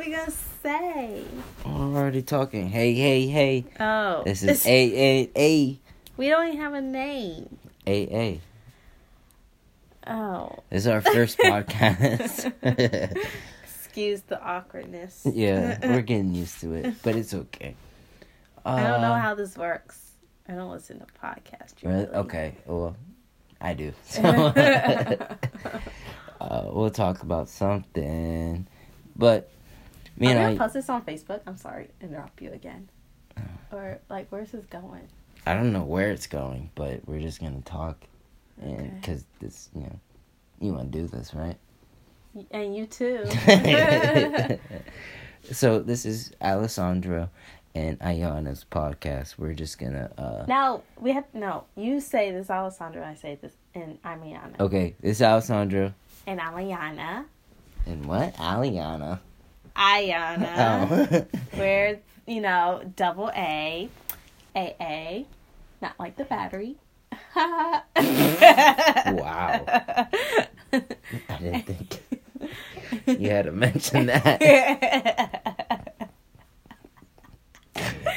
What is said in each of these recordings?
we gonna say? We're already talking. Hey, hey, hey. Oh, This is A A A We don't even have a name. A A. Oh, This is our first podcast. excuse the awkwardness. yeah, we're getting used to it, but it's okay. I don't know Uh, how this works. I don't listen to podcasts. Really? Okay. Well, I do. So, uh, we'll talk about something, but me I'm and I. post this on Facebook. I'm sorry to interrupt you again. Or like, where's this going? I don't know where it's going, but we're just gonna talk, and Okay. because this, you know, you want to do this, right? And you too. so this is Alessandro and Ayana's podcast. We're just gonna. uh now we have no. You say this, Alessandra. I say this, and I'm Ayana. Okay, this is Alessandro And I'm Ayana. and what? Aliana. Ayana. Oh. We're you know double A, A A, not like the battery. wow. I didn't think you had to mention that.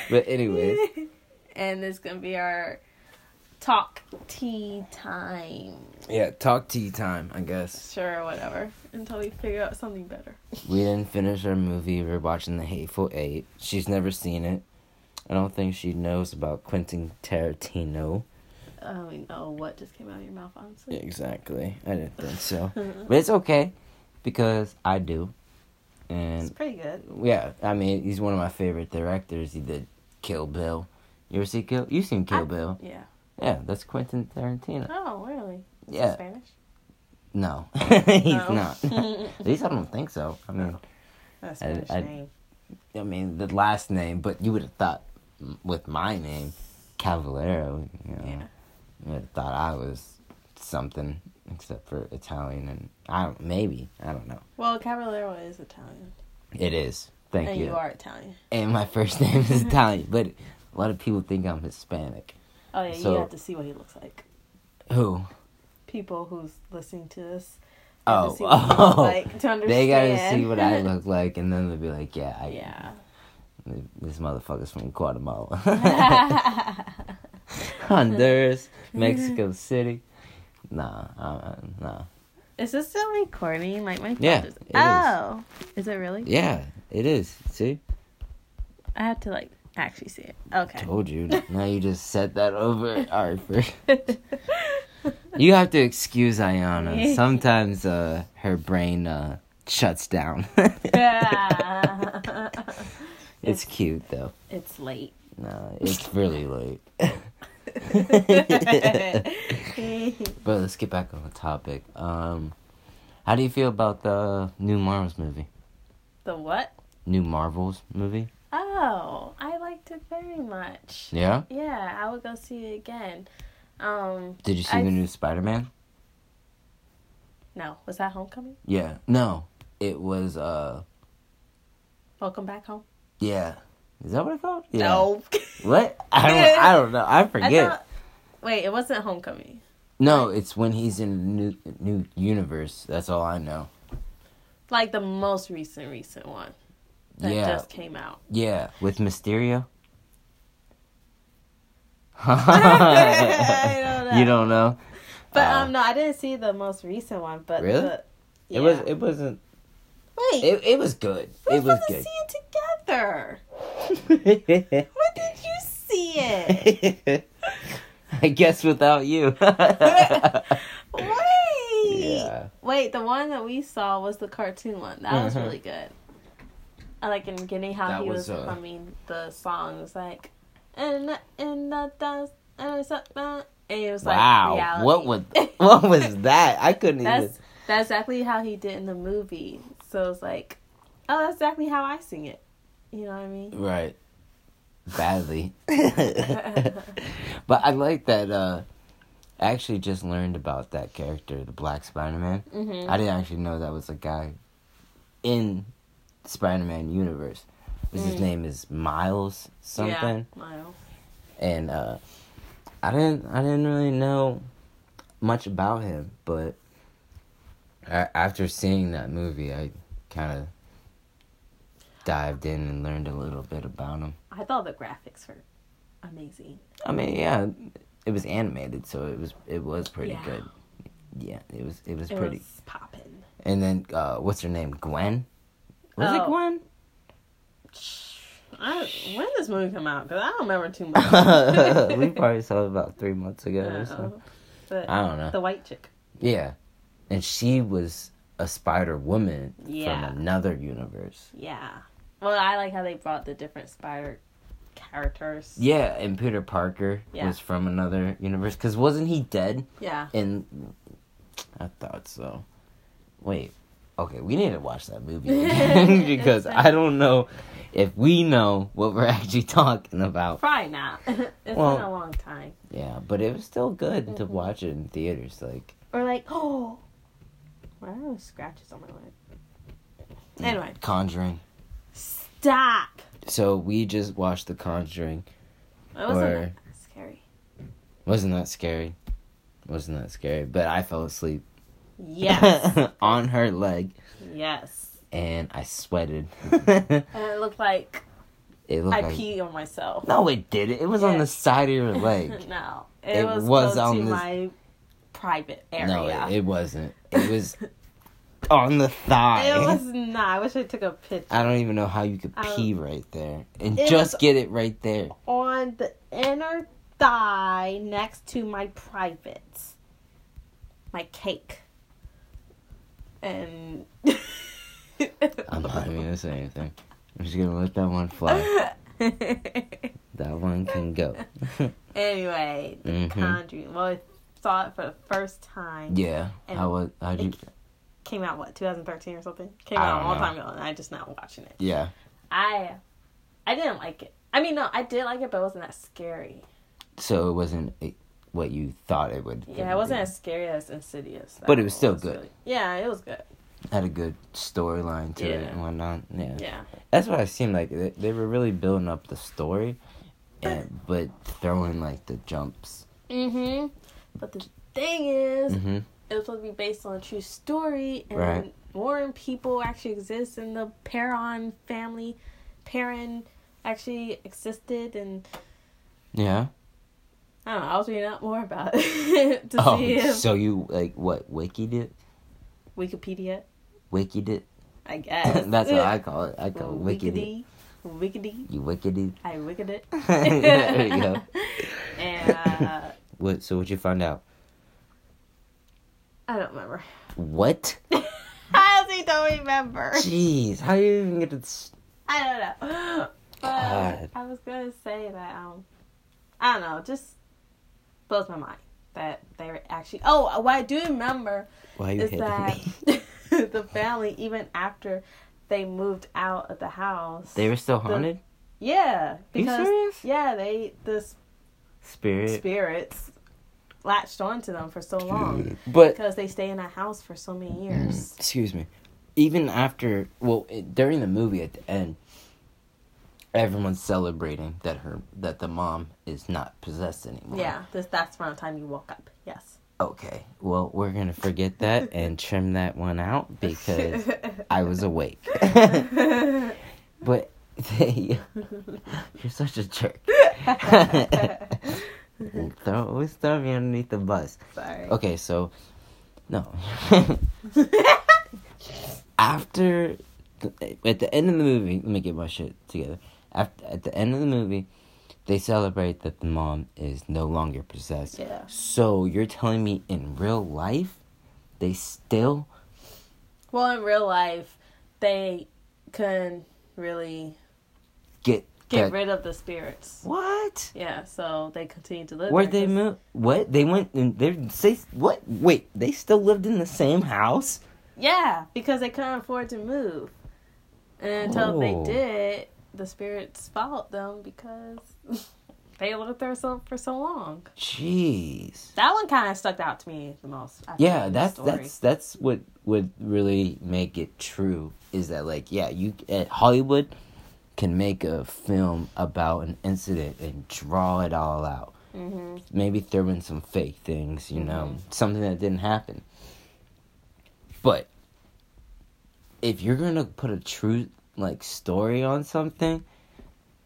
But anyways, and it's gonna be our talk tea time. yeah, talk tea time. I guess Sure, whatever. Until we figure out something better. we didn't finish our movie. We're watching The Hateful Eight. She's never seen it. I don't think she knows about Quentin Tarantino. Oh, I don't know what just came out of your mouth, honestly. Exactly. I didn't think so. But it's okay because I do. And it's pretty good. yeah, I mean, he's one of my favorite directors. He did Kill Bill. You ever see Kill? You've seen Kill I- Bill? Yeah. Yeah, that's Quentin Tarantino. Oh, really? Is Yeah. Spanish? No, he's No. not. At least I don't think so. I mean, That's I- Spanish I- name. I mean the last name, but you would have thought with my name, Cavallero. You know, Yeah. you would have thought I was something except for Italian, and I don't. Maybe I don't know. Well, Caballero is Italian. It is. Thank you. and you. you. are Italian. And my first name is Italian, but a lot of people think I'm Hispanic. Oh, yeah, So- you have to see what he looks like. Who? People who's listening to this. have to Oh, oh. like to understand. They gotta see what I look like, and then they'll be like, "Yeah, I, yeah. this motherfucker's from Guatemala, Honduras, Mexico City." Nah, uh, nah. Is this still recording? Like my Yeah, is- Oh, is it really? Yeah, it is. See, I have to like actually see it. Okay. told you. now you just set that over. All right. You have to excuse Ayana. Sometimes uh, her brain uh, shuts down. Yeah. it's cute though. it's late. No, it's really late. But let's get back on the topic. Um, how do you feel about the new Marvels movie? the what? New Marvels movie? Oh, I liked it very much. Yeah. Yeah, I would go see it again. Um, Did you see I- the new Spider Man? no, was that Homecoming? Yeah. No, it was. Uh, Welcome back home. yeah. Is that what it's called? Yeah. No. What? I don't. I don't know. I I forget. thought, wait, it wasn't Homecoming. no, it's when he's in a new new universe. That's all I know. Like the most recent, recent one that yeah. just came out. Yeah, with Mysterio. I don't know. You don't know? But Oh. um, no, I didn't see the most recent one. But Really? the, It was. It wasn't. Wait, It, it was good. we're It was to good. see it together. When did you see it? I guess without you. Wait. yeah. Wait, the one that we saw was the cartoon one. That was Mhm. really good. I like in beginning how That he was, was, uh, humming the songs like and and the dance and uh," and it was like wow. reality. What was what was that? I couldn't that's even. that's exactly how he did in the movie. So it's like, oh, that's exactly how I sing it. You know what I mean? Right. Badly. but I like that. uh I actually just learned about that character, the Black Spider Man. hmm I didn't actually know that was a guy in Spider Man universe. His Mm. name is Miles something. Yeah, Miles. and uh, I didn't I didn't really know much about him, but after seeing that movie, I kind of dived in and learned a little bit about him. I thought the graphics were amazing. I mean, yeah, it was animated, so it was it was pretty Yeah. good. Yeah, it was it was It pretty. popping. And then uh, what's her name? Gwen. Was it Oh. Gwen? I, when did this movie come out? Because I don't remember too much. we probably saw it about three months ago or Uh, so. but I don't know. the white chick. Yeah, and she was a Spider Woman Yeah. from another universe. Yeah. Well, I like how they brought the different spider characters. Yeah, and Peter Parker Yeah. was from another universe. Cause wasn't he dead? Yeah. In I thought so. Wait. Okay, we need to watch that movie again because I don't know if we know what we're actually talking about. Probably not. it's Well- been a long time. Yeah, but it was still good to Mhm. watch it in theaters. Like, Or like, oh, why are those scratches on my leg? Anyway, Conjuring. stop. So we just watched The Conjuring. It wasn't Or- that scary. Wasn't that scary? Wasn't that scary? But I fell asleep Yes. on her leg yes. and I sweated. And it looked like it looked I like peed on myself. no, it didn't. It was on the side of your leg. no, it, It was, was on to this- my private area. No, it, it wasn't. It was on the thigh. It was not. I wish I took a picture. I don't even know how you could Um, pee right there and just get it right there. on the inner thigh next to my privates. My cake. And I'm not even gonna say anything. I'm just gonna let that one fly. That one can go. anyway, the Mhm. Conjuring. Well, I saw it for the first time. yeah. How was? How'd you? Came out what 2013 or something. Came I out a long know. time ago, and I just not watching it. Yeah. I, I didn't like it. I mean, no, I did like it, but it wasn't that scary. So it wasn't eh, what you thought it would. Yeah, it wasn't as scary as Insidious. But it was still good. really- yeah, it was good. Had a good storyline to it and whatnot. Yeah. Yeah. That's what it seemed like. They, they were really building up the story, and but throwing like the jumps. Mm-hmm. But the thing is, hmm it was supposed to be based on a true story, and Right. more people actually exist in the Perron family. Perron actually existed, and Yeah. I don't know. I was reading up more about it to Oh, see if so you like what? Wikied it? Wikipedia. Wikied it? I guess That's what I call it. I call it wicked it. Wickedy. Wickedy. You wicked it. I wicked it. there you go. And uh, What? So what you find out? I don't remember. What? I honestly don't remember. Jeez, how do you even get to? s- I don't know. But God. I was gonna say that um I don't know, just blows my mind that they were actually oh what I do remember Why is that the family even after they moved out of the house They were still haunted. yeah Are you because serious? yeah they the s- Spirit. spirits latched onto them for so long But because they stay in that house for so many Mm, years excuse me. Even after, well, it, during the movie at the end, everyone's celebrating that her that the mom is not possessed anymore. yeah this that's around the time you woke up yes Okay. Well, we're gonna forget that and trim that one out because I was awake. but they, you're such a jerk. throw, always throw me underneath the bus. sorry Okay, so no. After at the end of the movie, let me get my shit together. After at the end of the movie, they celebrate that the mom is no longer possessed. Yeah. So you're telling me in real life, they still Well, in real life, they couldn't really get get that- rid of the spirits. What? Yeah, so they continued to live. Where'd there move? What? They went and they say what? Wait, they still lived in the same house? Yeah, because they couldn't afford to move. And until Oh. they did, the spirits followed them because they lived there so for so long. Jeez. That one kind of stuck out to me the most. after Yeah, that's that's that's what would really make it true is that like yeah, you at Hollywood can make a film about an incident and draw it all out. Mhm. Maybe throw in some fake things, you know, Mm-hmm. something that didn't happen. But if you're gonna put a true like story on something,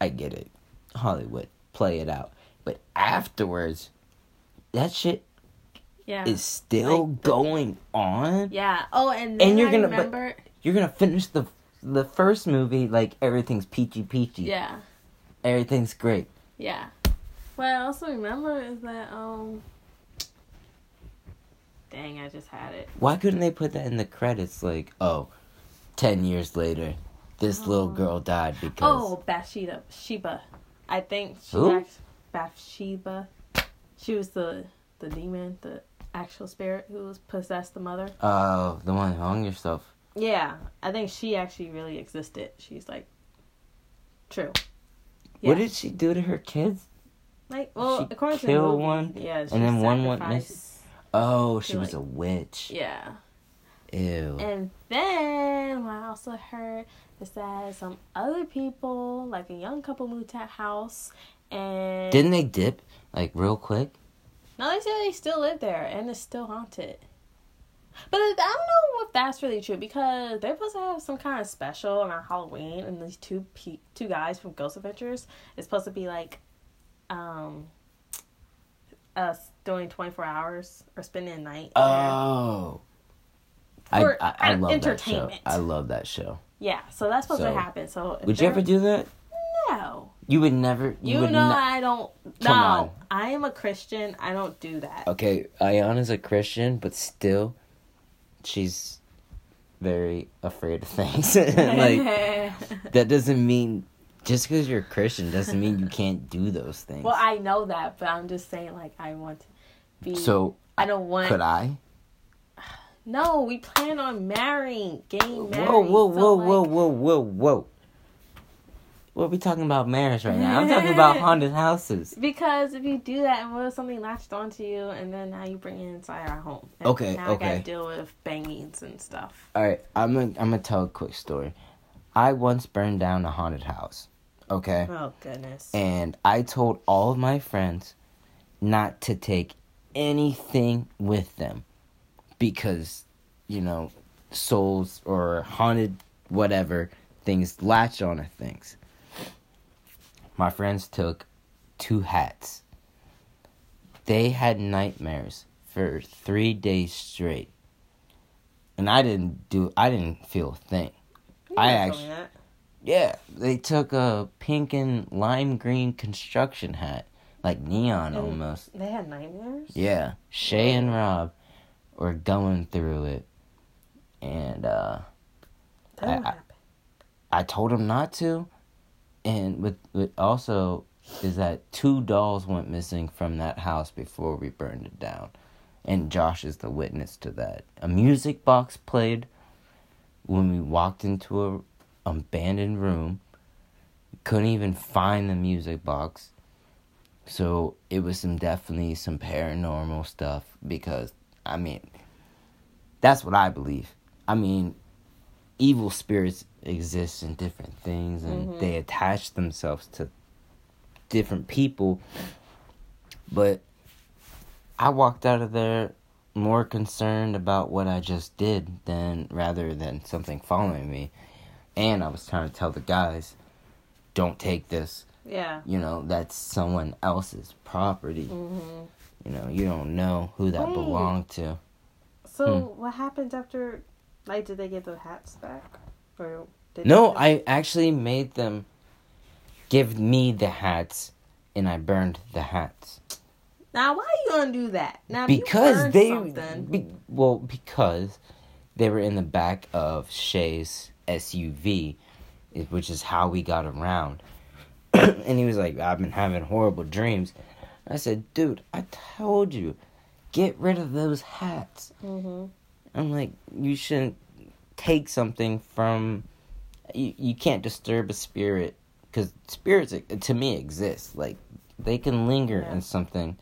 I get it. Hollywood, play it out. But afterwards, that shit Yeah. is still Like going on. yeah. Oh, and then And you're I gonna- but- remember. You're gonna finish the the first movie like everything's peachy peachy. Yeah. Everything's great. Yeah. What I also remember is that um. Dang, I just had it. Why couldn't they put that in the credits? Like, oh, 10 years later, this little Oh. girl died because. Oh, Bathsheba. Sheba. I think she Who? act- Bathsheba. She was the the demon, the actual spirit who was possessed the mother. Oh, the one who hung yourself. Yeah, I think she actually really existed. She's like true. What did she do to her kids? Like, well, she according to the movie, one, yeah, she and then one went missing? Oh, she was like- a witch. Yeah, Ew. and then what I also heard is that some other people, like a young couple, moved to that house, and Didn't they dip, like, real quick? No, they say they still live there and it's still haunted. But I don't know if that's really true because they're supposed to have some kind of special around Halloween, and these two pe- two guys from Ghost Adventures is supposed to be like, um, us doing twenty four hours or spending a night. Oh. I, I, I love that show. entertainment. I love that show. Yeah, so that's supposed So, to happen. So Would you ever do that? No, You would never. You, you, would know not. I don't. No, on. I am a Christian. I don't do that. Okay, Ayana's a Christian, but still, she's very afraid of things. like that doesn't mean just because you're a Christian doesn't mean you can't do those things. Well, I know that, but I'm just saying, like, I want to be. so I don't want. could I? No, we plan on marrying, getting married. Whoa, whoa, so, whoa, like, whoa, whoa, whoa, whoa! What are we talking about marriage right now? I'm talking about haunted houses. Because if you do that, and what if something latched onto you, and then now you bring it inside our home? And Okay, now I gotta deal with bangings and stuff. All right, I'm gonna I'm gonna tell a quick story. I once burned down a haunted house. Okay. Oh goodness. and I told all of my friends not to take anything with them because you know souls or haunted whatever things latch on to things. My friends took two hats. They had nightmares for 3 days straight. And I didn't do I didn't feel a thing. You I never told actu- me. Yeah, they took a pink and lime green construction hat, like neon And- almost. They had nightmares. Yeah, Shay and Rob were going through it, and uh, That I- I- I told him not to. And with, with also is that two dolls went missing from that house before we burned it down, and Josh is the witness to that. A music box played when we walked into a abandoned room. Couldn't even find the music box. So it was some definitely some paranormal stuff because I mean that's what I believe. I mean evil spirits exist in different things and Mhm. they attach themselves to different people. But I walked out of there more concerned about what I just did than rather than something following me. And I was trying to tell the guys, don't take this. Yeah. You know, that's someone else's property. hmm You know, you don't know who that Wait. belonged to. So Hmm. what happened after? Like, did they get the hats back? Or did No, I actually made them give me the hats and I burned the hats. Now, why are you gonna do that? Now, because they be, well because they were in the back of Shay's SUV, which is how we got around. and he was like, "I've been having horrible dreams." I said, "Dude, I told you, get rid of those hats." Mhm. I'm like, you shouldn't take something from. You, you can't disturb a spirit because spirits to me exist. Like they can linger Yeah. in something,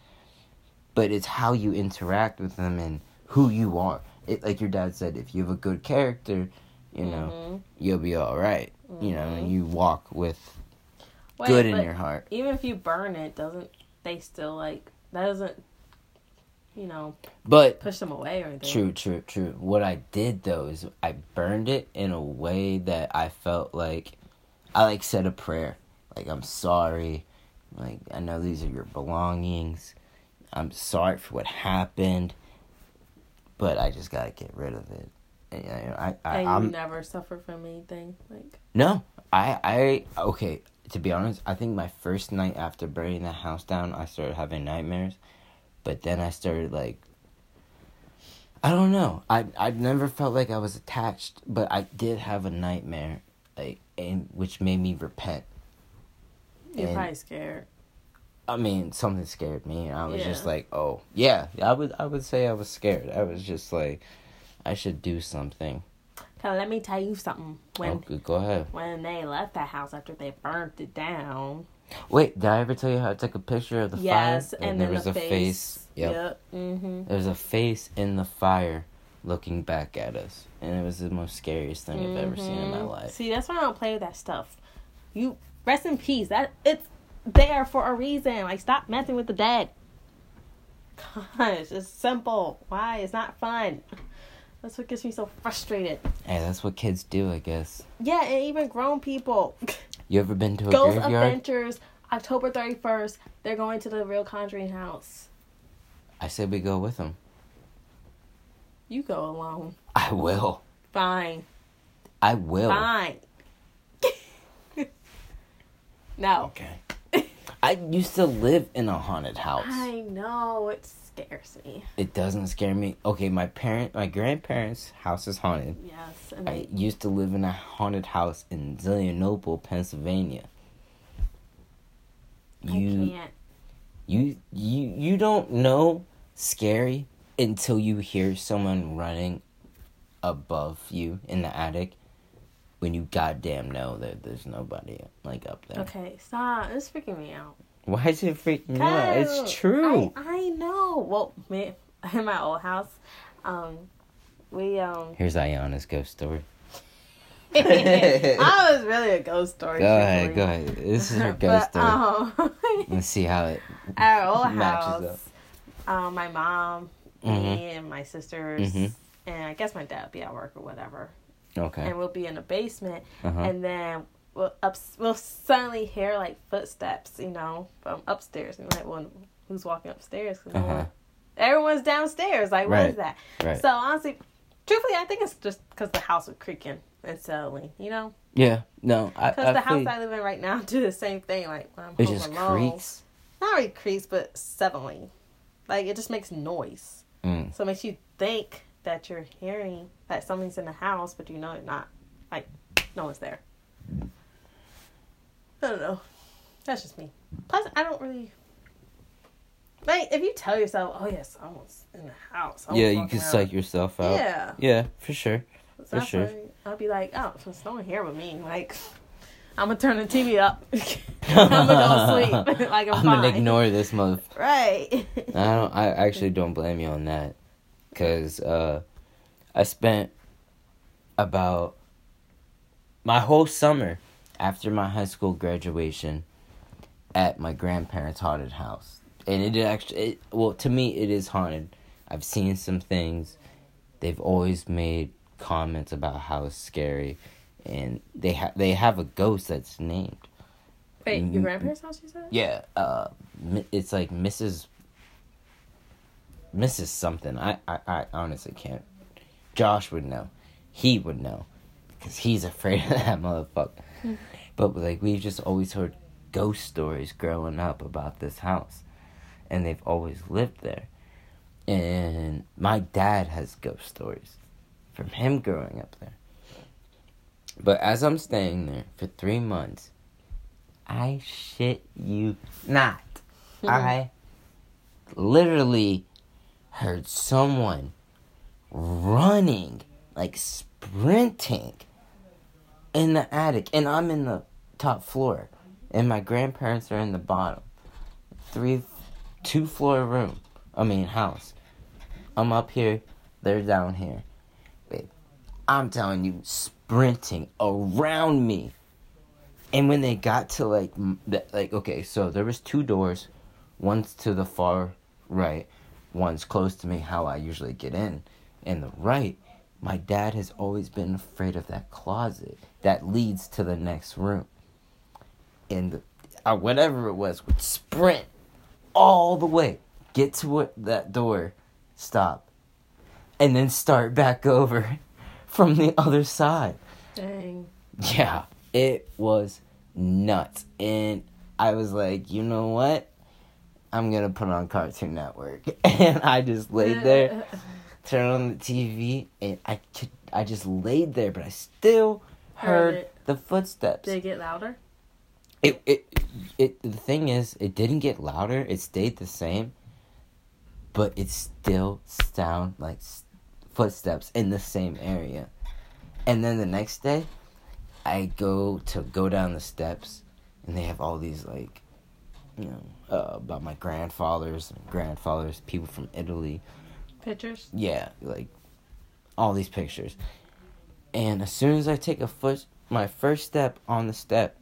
but it's how you interact with them and who you are. It like your dad said, if you have a good character, you know, Mhm. you'll be all right. You know, and Mhm. you walk with Wait, good in your heart. Even if you burn it, doesn't they still like that doesn't you know, But push them away or anything. True, true, true. What I did though is I burned it in a way that I felt like I like said a prayer. Like I'm sorry. Like I know these are your belongings. I'm sorry for what happened. But I just gotta get rid of it. And, you know, I, I, And you I'm never suffer from anything like. no. I, I okay. To be honest, I think my first night after burning the house down, I started having nightmares. But then I started like I don't know. I I never felt like I was attached, but I did have a nightmare, like and which made me repent. You're And- probably scared. I mean, something scared me, and I was just like, "Oh, yeah." I would I would say I was scared. I was just like, I should do something. Cause let me tell you something. When okay, go ahead. when they left that house after they burnt it down. Wait, did I ever tell you how I took a picture of the yes, fire? and, there then was the a face. Yep. Yep. Mm-hmm. There was a face in the fire, looking back at us, and it was the most scariest thing I've ever seen in my Mhm. life. See, that's why I don't play with that stuff. You rest in peace. That it's there for a reason. Like stop messing with the dead. Gosh, it's simple. Why? It's not fun. That's what gets me so frustrated. Hey, that's what kids do, I guess. Yeah, and even grown people. You ever been to a Ghost graveyard? Adventures, October thirty first. They're going to the real Conjuring house. I said we go with them. You go alone. I will. Fine. I will. Fine. no. Okay. I used to live in a haunted house. I know it scares me. It doesn't scare me. Okay, my parent, my grandparents' house is haunted. Yes, I used to live in a haunted house in Zelienople, Pennsylvania. You I can't. you you you don't know scary until you hear someone running above you in the attic when you goddamn know that there's nobody like up there. Okay, stop. It's freaking me out. Why is it freaking out? It's true. I, I know. Well, me in my old house, um, we um. Here's Ayana's ghost story. I was really a ghost story. Go ahead, go ahead. This is her ghost But, story. um, Let's see how it our old house, um, my mom, Mhm. me, and my sisters, Mhm. and I guess my dad would be at work or whatever, Okay. and we'll be in the basement, Uh-huh. and then we'll up we'll suddenly hear like footsteps, you know, from upstairs, and like, well, who's walking upstairs? no Uh-huh. one- everyone's downstairs. Like, what is Right. that? Right. So honestly, truthfully, I think it's just because the house was creaking and settling, you know. yeah. No. Because the house I live in right now do the same thing. Like when I'm it home just alone, creaks. not really creaks, but settling. Like it just makes noise, Mm. so it makes you think that you're hearing that something's in the house, but you know it's not. Like no one's there. I don't know. That's just me. Plus, I don't really. Like if you tell yourself, "Oh yeah, someone's in the house," Yeah, you can around," psych yourself out. Yeah, Yeah, for sure. so for sure. why I'll be like, "Oh, so no one here with me." Like, I'm gonna turn the TV up. I'm gonna go sleep. like I'm, I'm gonna ignore this mother. Right. I don't. I actually don't blame you on that, cause uh, I spent about my whole summer after my high school graduation at my grandparents' haunted house, and it actually, it, well, to me, it is haunted. I've seen some things. They've always made comments about how it's scary, and they have they have a ghost that's named. Wait, your grandparents' house? You said? Yeah, uh, it's like Mrs. Mrs. Something. I, I, I honestly can't. Josh would know. He would know, cause he's afraid of that motherfucker. Mm-hmm. but like we've just always heard ghost stories growing up about this house, and they've always lived there. And my dad has ghost stories from him growing up there. But as I'm staying there for three months, I shit you not. Mm-hmm. I literally heard someone running, like sprinting in the attic. And I'm in the top floor. And my grandparents are in the bottom. Three, two floor room. I mean, house. I'm up here, they're down here. I'm telling you, sprinting around me. And when they got to like, like okay, so there was two doors, one's to the far right, one's close to me, how I usually get in, and the right, my dad has always been afraid of that closet that leads to the next room. And the, uh, whatever it was would sprint all the way, get to it, that door, stop, and then start back over from the other side. Dang. Yeah, it was nuts. And I was like, you know what? I'm gonna put on Cartoon Network. And I just laid there, turned on the TV, and I could I just laid there, but I still Heard heard the footsteps. Did it get louder? It, it it the thing is, it didn't get louder. It stayed the same, but it still sound like footsteps in the same area. And then the next day, I go to go down the steps, and they have all these like, you know, uh, about my grandfathers, grandfathers, people from Italy. Pictures? Yeah, like all these pictures. And as soon as I take a foot, my first step on the step,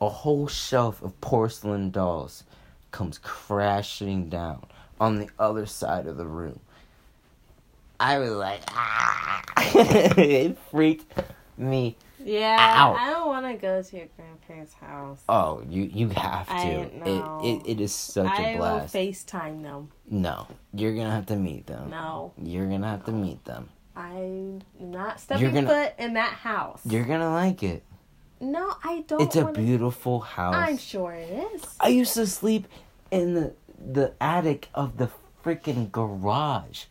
a whole shelf of porcelain dolls comes crashing down on the other side of the room. I was like, ah! it freaked me. Yeah. Ow. I don't want to go to your grandparents' house. Oh, you you have to. I It, know. it it is such I a will. FaceTime them. no, you're gonna have to meet them. No. You're gonna have to meet them. I'm not stepping gonna- foot in that house. You're gonna like it. No, I don't. It's a wanna- beautiful house. I'm sure it is. I used to sleep in the the attic of the freaking garage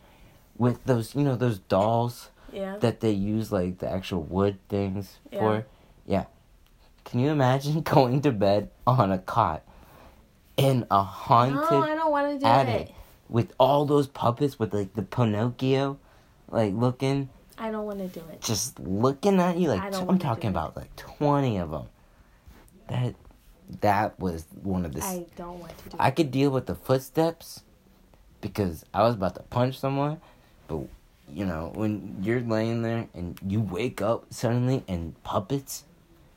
with those you know those dolls Yeah. that they use like the actual wood things Yeah. for. Yeah. Can you imagine going to bed on a cot in a haunted no, I don't do attic it. with all those puppets with like the Pinocchio like looking I don't want to do it. just looking at you like I I'm talking about like 20 of them. That that was one of the I don't want to do I it. could deal with the footsteps because I was about to punch someone, but you know, when you're laying there and you wake up suddenly and puppets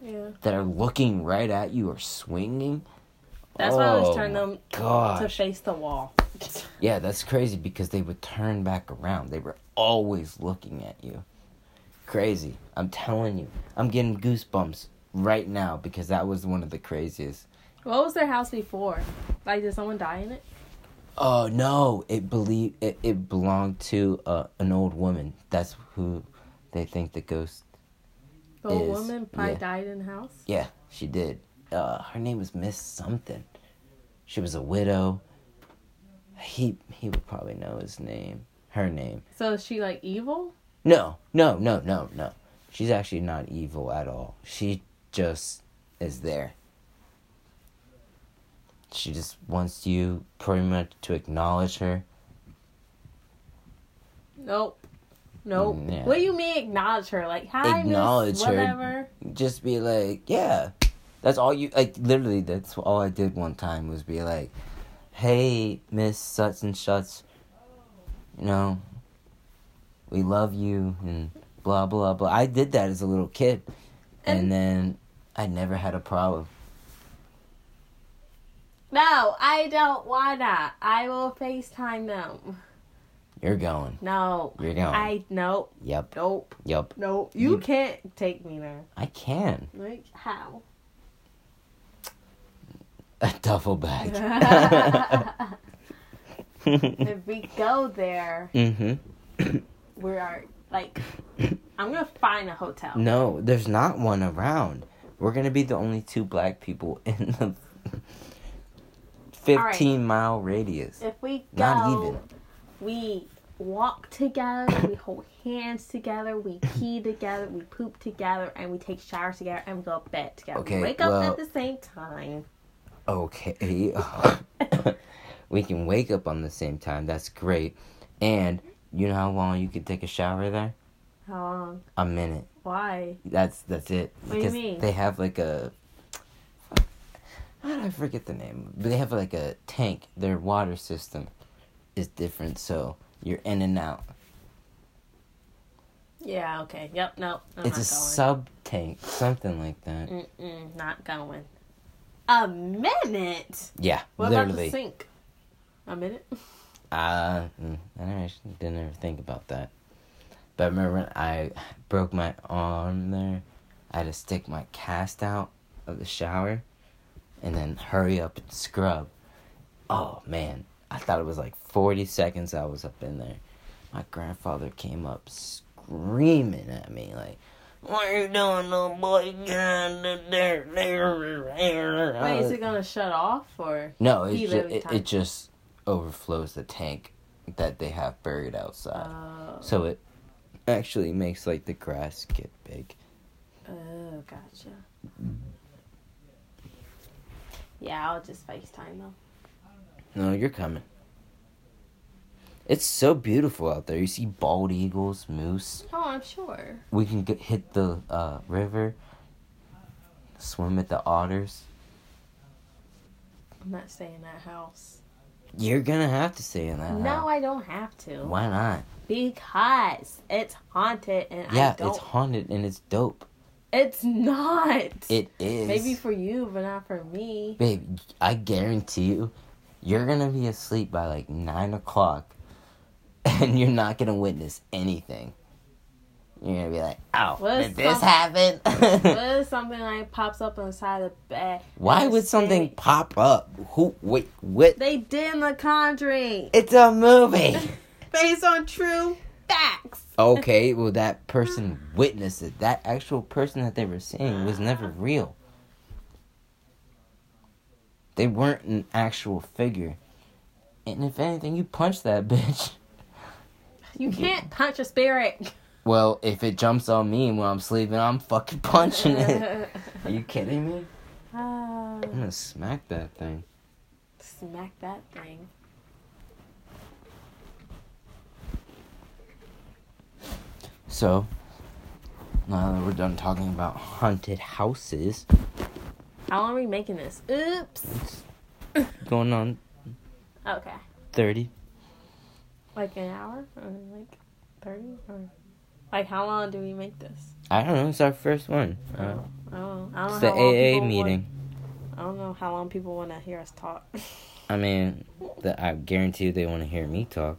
Yeah. that are looking right at you are swinging. That's why I always oh turn them to face the wall. Yeah, that's crazy because they would turn back around. They were always looking at you. Crazy. I'm telling you. I'm getting goosebumps right now because that was one of the craziest. What was their house before? Like, did someone die in it? Oh no! It believe it, it belonged to uh, an old woman. That's who they think the ghost. The old Is, woman probably yeah. died in the house. Yeah, she did. Uh, her name was Miss something. She was a widow. He he would probably know his name. Her name. So is she like evil? No, no, no, no, no. She's actually not evil at all. She just is there. She just wants you pretty much to acknowledge her. Nope. Nope. Mm, yeah. What do you mean acknowledge her? Like, hi, Acknowledge miss, her. whatever. Just be like, yeah. That's all you like. Literally, that's all I did one time was be like, "Hey, Miss Such and Shuts, you know, we love you and blah blah blah." I did that as a little kid, and, And- then I never had a problem. No, I don't wanna. I will FaceTime them. You're going. No. You're going. I nope. Yep. Nope. Yep. Nope. You, You- can't take me there. I can. Like how? A duffel bag. if we go there, mm-hmm. we are like, I'm gonna find a hotel. No, there's not one around. We're gonna be the only two black people in the fifteen mile radius. If we go, Not even. we walk together, we hold hands together, we pee together, we poop together, and we take showers together, and we go to bed together. Okay, we wake up at the same time. Okay. we can wake up on the same time. That's great. And you know how long you can take a shower there? How long? A minute. Why? That's that's it. What do you because mean? they have like a I forget the name, but they have like a tank. Their water system is different, so you're in and out. Yeah. Okay. Yep. No. I'm it's a sub tank, something like that. Mm-mm, not going. A minute. Yeah, What about the literally. sink? A minute. Uh, mm, I actually didn't ever think about that. But I remember when I broke my arm there, I had to stick my cast out of the shower and then hurry up and scrub. Oh man, I thought it was like 40 seconds I was up in there. My grandfather came up screaming at me like, what are you doing, little boy? Wait, is it gonna shut off or? No, He it's ju- it, it just overflows the tank that they have buried outside. Oh, So it actually makes like the grass get big. oh, gotcha. Yeah, I'll just FaceTime though. No, you're coming. It's so beautiful out there. You see bald eagles, moose. Oh, I'm sure. We can get, hit the uh, river, swim at the otters. I'm not staying in that house. You're gonna have to stay in that No, house. I don't have to. Why not? Because it's haunted and I don't. Yeah, it's haunted and it's dope. It's not. It is. Maybe for you, but not for me. Babe, I guarantee you, you're gonna be asleep by like nine o'clock, and you're not gonna witness anything. You're gonna be like, "Oh, What did if this happen?" what if something like pops up on the side of the bed? Why would something pop up? Who? Wait, what? They did in The Conjuring, It's a movie. based on true facts. okay, well that person witnessed it. That actual person that they were seeing was never real. They weren't an actual figure. And if anything, you punch that bitch. You can't punch a spirit. Well, if it jumps on me when I'm sleeping, I'm fucking punching it. Are you kidding me? Ah, I'm gonna smack that thing. smack that thing. So, now that we're done talking about haunted houses, How long are we making this? Oops. going on Okay. 30. Like an hour? Or like 30? Or like how long do we make this? I don't know, it's our first one. Uh, Oh, I don't know. I don't it's know the AA meeting. Want, I don't know how long people want to hear us talk. I mean, the, I guarantee you they want to hear me talk.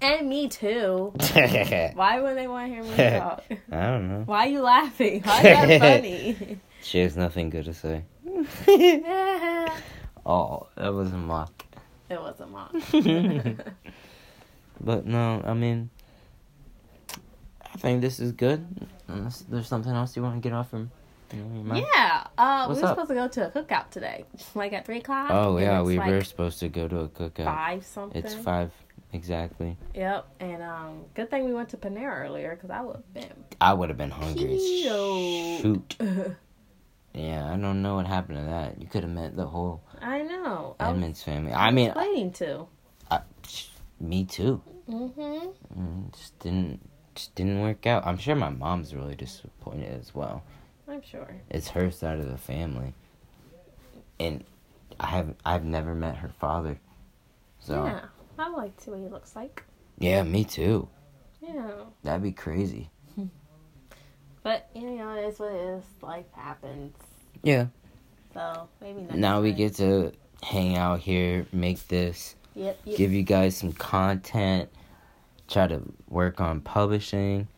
And me too. Why would they want to hear me talk? I don't know. Why are you laughing? Why is that funny? She has nothing good to say. Oh, that was a mock. It was a mock. But no, I mean, I think this is good. Unless there's something else you want to get off from you know, yeah, uh, we were up? supposed to go to a cookout today, like at three o'clock. Oh yeah, we like were supposed to go to a cookout. five something. It's five exactly. Yep, and um, good thing we went to Panera earlier because I would have been. I would have been hungry shoot. Yeah, I don't know what happened to that. You could have met the whole I know. I was family. I mean, I, waiting to. I, me too. Mm, Just didn't, just didn't work out. I'm sure my mom's really disappointed as well. I'm sure. It's her side of the family, and I have I've never met her father. So Yeah, I like to see what he looks like. yeah, me too. Yeah, That'd be crazy. but you know, it is what it is. Life happens. Yeah. So maybe Now we get to hang out here, make this, Yep. yep. give you guys some content, try to work on publishing,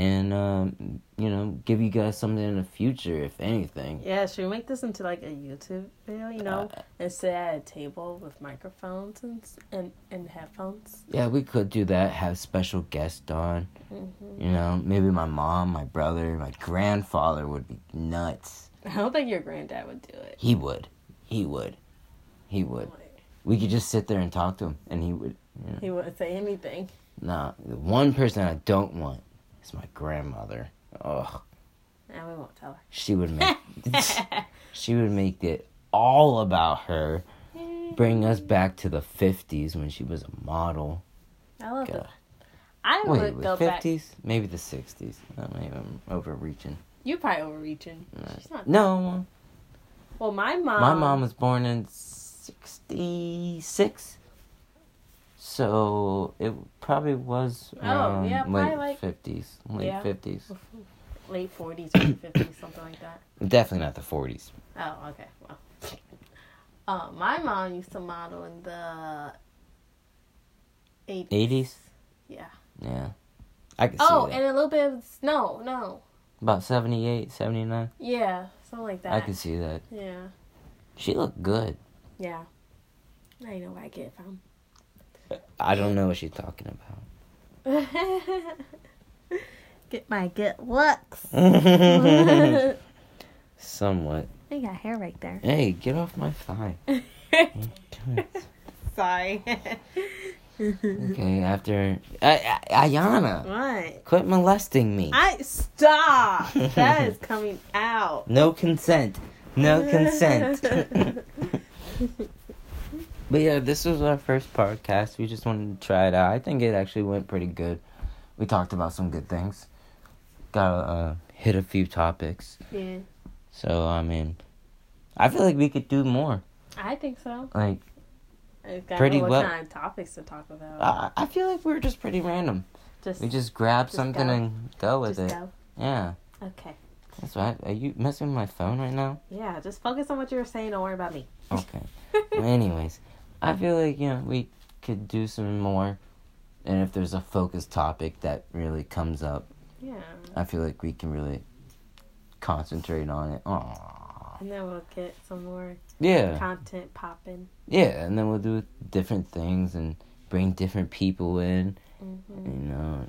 and um, you know, give you guys something in the future, if anything. Yeah, should we make this into like a YouTube video? You know, Uh, and sit at a table with microphones and and, and headphones. yeah, we could do that. Have special guests on. hmm You know, maybe my mom, my brother, my grandfather would be nuts. I don't think your granddad would do it. He would. He would. He would. We could just sit there and talk to him, and he would. You know. He wouldn't say anything. Nah, the one person I don't want is my grandmother. Ugh, And we won't tell she would make her. she would make it all about her. Bring us back to the fifties when she was a model. I love God. it. I Wait, would go the back. fifties? Maybe the sixties. Maybe I'm overreaching. You're probably overreaching. She's not. No, Well, my mom. my mom was born in sixty six. So it probably was Oh, yeah, probably late like- fifties, late Yeah. fifties. late forties, fifties, something like that. Definitely not the forties. Oh, okay. Well, uh, my mom used to model in the 80s? Yeah. Yeah. I can see Oh, and a little bit of no, no. About 78, 79. Yeah, something like that. I can see that. Yeah. She looked good. Yeah. I know where I get it from. I don't know what she's talking about. get my good looks. Somewhat. you got hair right there. Hey, get off my thigh. Sorry. Okay, after. I, I, Ayana, what? quit molesting me. I stop. that is coming out. No consent. No consent. But yeah, this was our first podcast. We just wanted to try it out. I think it actually went pretty good. We talked about some good things. Got uh, hit a few topics. Yeah. So I mean, I feel like we could do more. I think so. Like got Pretty what well- kind of topics to talk about. I, I feel like we're just pretty random. just We just grab Just something go. and go with just it. go. Yeah, Okay. that's right. Are you messing with my phone right now? Yeah, just focus on what you were saying. Don't worry about me. Okay. well, anyways, I feel like you know we could do some more, and if there's a focus topic that really comes up, Yeah. I feel like we can really concentrate on it. Aww. And then we'll get some more Yeah, content popping. yeah, and then we'll do different things and bring different people in. hmm You know,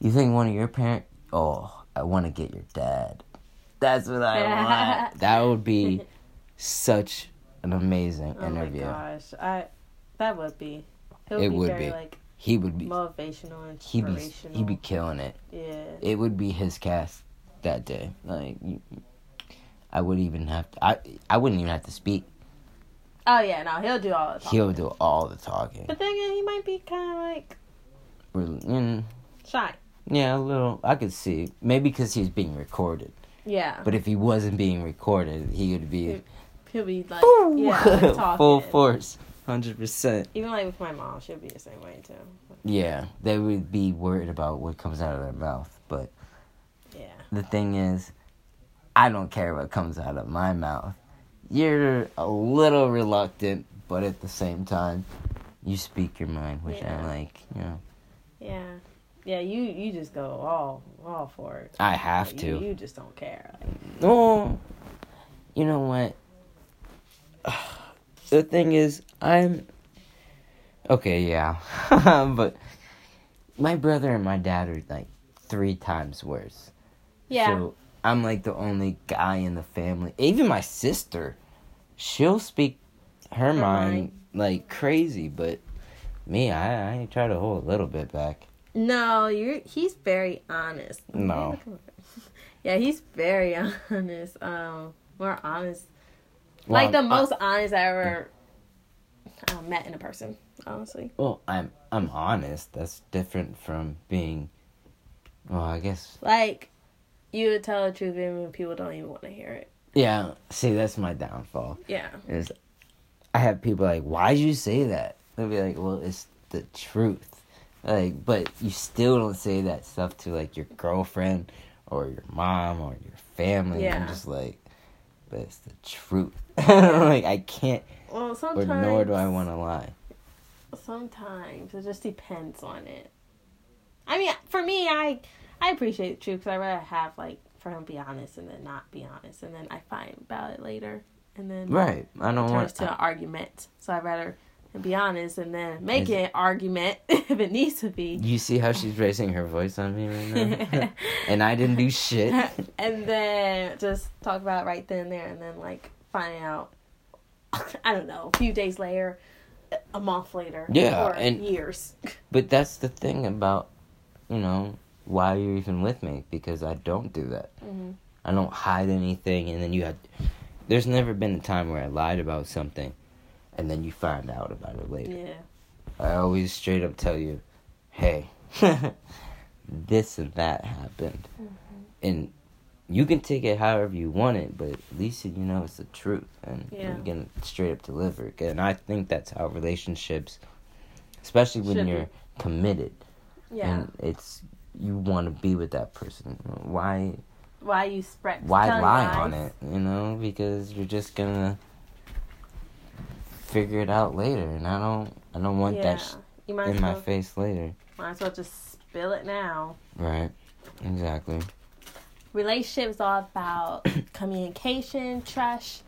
you think one of your parents? Oh, I want to get your dad. That's what I want. That would be such an amazing Oh interview. my gosh, I that would be. It be would very be. like He would be. motivational, inspirational. He'd be. He'd be killing it. Yeah. It would be his cast that day. Like, I wouldn't even have. To, I. I wouldn't even have to speak. Oh yeah, no, he'll do all the talking. He'll do all the talking. But then he might be kind of like We're- mm, shy. yeah, a little. I could see maybe because he's being recorded. Yeah. But if he wasn't being recorded, he would be he'll be like yeah, like talking. full force, hundred percent. Even like with my mom, she'll be the same way too. Yeah, they would be worried about what comes out of their mouth. But Yeah. the thing is, I don't care what comes out of my mouth. You're a little reluctant, but at the same time, you speak your mind, which Yeah. I like. You know, Yeah. Yeah, you you just go all all for it. I have Like, to. You, you just don't care. Like, No, you know what? The thing is, I'm okay. Yeah, but my brother and my dad are like three times worse. yeah. So I'm like the only guy in the family. Even my sister, she'll speak her, mind, mind. like crazy, but me, I I try to hold a little bit back. No, you're he's very honest. No. Yeah, he's very honest. Um, more honest. Well, like the I'm- most honest I ever uh, met in a person. Honestly. Well, I'm I'm honest. That's different from being. Well, I guess Like, you would tell the truth even when people don't even want to hear it. yeah. See, that's my downfall. Yeah. Is I have people like, why'd you say that? They'll be like, well, it's the truth. Like, but you still don't say that stuff to like your girlfriend or your mom or your family. Yeah. I'm just like, but it's the truth. like I can't, Well, or nor do I want to lie. Sometimes it just depends on it. I mean, for me, I I appreciate the truth because I rather have like for him be honest and then not be honest, and then I find about it later, and then Right. I don't turns want. to an argument. So I'd rather be honest and then make it an argument if it needs to be. You see how she's raising her voice on me right now, and I didn't do shit. and then just talk about it right then and there, and then like find out. I don't know. A few days later, a month later, Yeah, or and- years. But that's the thing about, you know, why you're even with me because I don't do that. Mhm. I don't hide anything, and then you had. There's never been a time where I lied about something, and then you find out about it later. Yeah. I always straight up tell you, hey, this and that happened, Mm-hmm. and you can take it however you want it, but at least you know it's the truth, and Yeah. you can straight up deliver it. And I think that's how relationships, especially when Should you're committed, Yeah. and it's you want to be with that person. Why? why you spread? why lie lies. on it you know because you're just gonna figure it out later and i don't i don't want that sh- in as my face later. might as well just spill it now. Right. Exactly. Relationship is all about communication, trust,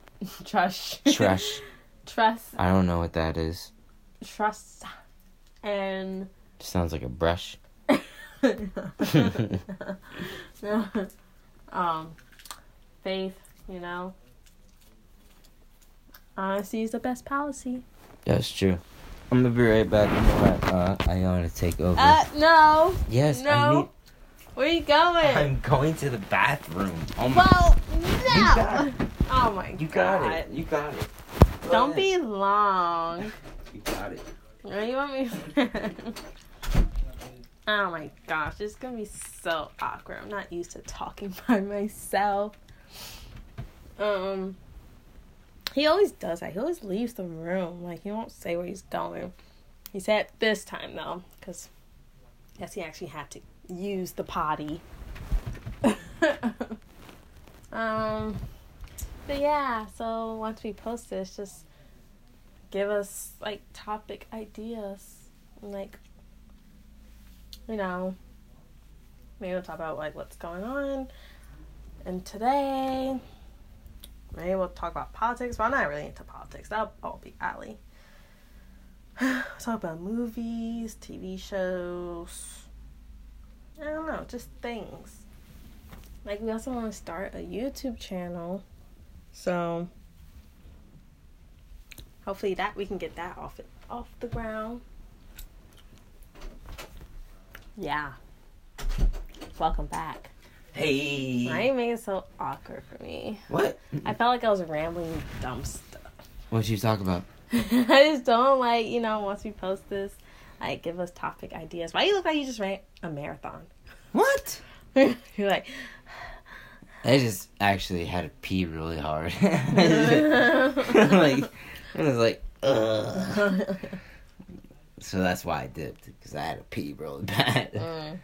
trust, Trash. trust, I don't know what that is. trust, and Sounds like a brush. um, faith. You know, honesty is the best policy. That's true. I'm gonna be right back. I'm gonna, uh, I want to take over. Uh, no, yes, I no. need. Where are you going? I'm going to the bathroom. Oh my. well, You got no. Oh my You god. got it. You got it. Go Don't ahead. be long. You got it. Where you want me? oh my gosh, this is gonna be so awkward. I'm not used to talking by myself. Um, he always does that. He always leaves the room. Like he won't say where he's going. He said this time though, because yes, he actually had to use the potty. um, but yeah. So once we post this, just give us like topic ideas like you know maybe we'll talk about like what's going on and today maybe we'll talk about politics but i'm not really into politics that'll all be Allie. talk about movies tv shows i don't know just things like we also want to start a youtube channel so hopefully that we can get that off it off the ground. Yeah. Welcome back. Hey. Why you make it so awkward for me? What? I felt like I was rambling dumb stuff. What you talk about? I just don't like, you know, once we post this, like give us topic ideas. Why you look like you just ran a marathon? What? You're like I just actually had to pee really hard. like, I was like, ugh. So that's why I dipped because I had to pee really bad. Mm.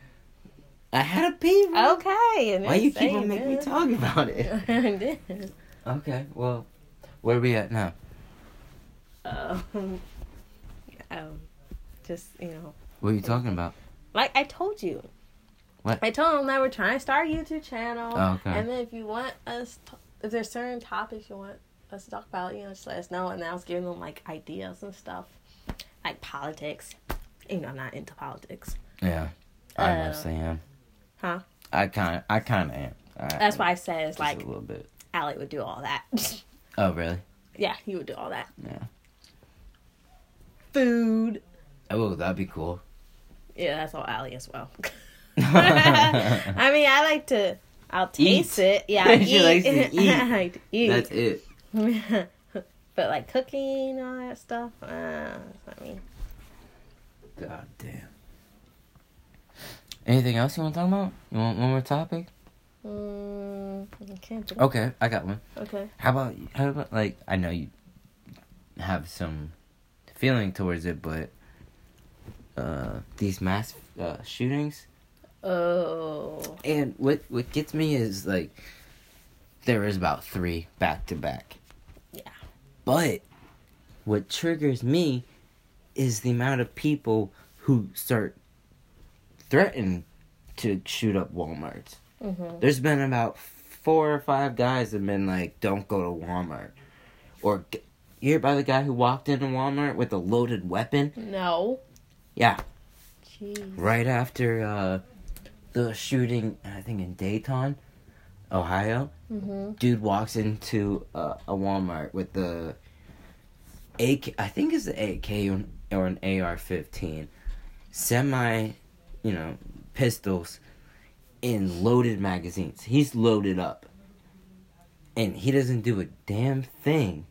I had a pee. Really Okay. Why you keep on making me talk about it? I did. Okay, well, where are we at now? Um, um, just you know, What are you talking about? like I told you. What? I told him that we're trying to start a YouTube channel. Oh, okay. And then if you want us, to, if there's certain topics you want us to talk about, you know, just let us know. And I was giving them like ideas and stuff, like politics. You know, I'm not into politics. Yeah, I Uh, am. Huh? I kind of, I kind of am. I, That's why I said it's like a little bit. Alec would do all that. Oh, really? yeah, he would do all that. Yeah. Food. Oh, that'd be cool. Yeah, that's all Allie as well. I mean, I like to. I'll taste Eat. it. Yeah, I She eat. likes to eat. I like to eat. That's it. but like cooking and all that stuff, uh, I mean, God damn. Anything else you want to talk about? You want one more topic? mm, I can't. Okay, I got one. Okay. How about how about like I know you have some feeling towards it, but uh these mass uh, shootings Oh. and what what gets me is like there is about three back to back. Yeah. But what triggers me is the amount of people who start threatening to shoot up Walmarts. Mhm. There's been about four or five guys that have been like, "Don't go to Walmart," or you hear about the guy who walked into Walmart with a loaded weapon? No. Yeah, Jeez. right after uh, the shooting, I think in Dayton, Ohio. Mhm. Dude walks into uh, a Walmart with the AK. I think it's the AK or an- or an AR-15, semi, you know, pistols in loaded magazines. He's loaded up. And he doesn't do a damn thing.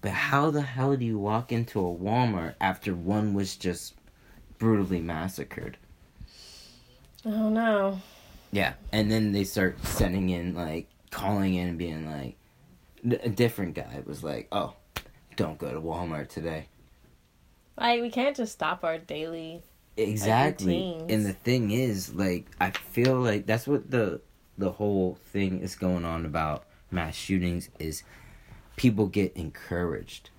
But how the hell do you walk into a Walmart after one was just brutally massacred? I don't know. Yeah. And then they start sending in, like, calling in and being like, a different guy was like, oh, don't go to Walmart today. Like we can't just stop our daily. Exactly. and the thing is, like, I feel like that's what the the whole thing is going on about mass shootings is people get encouraged.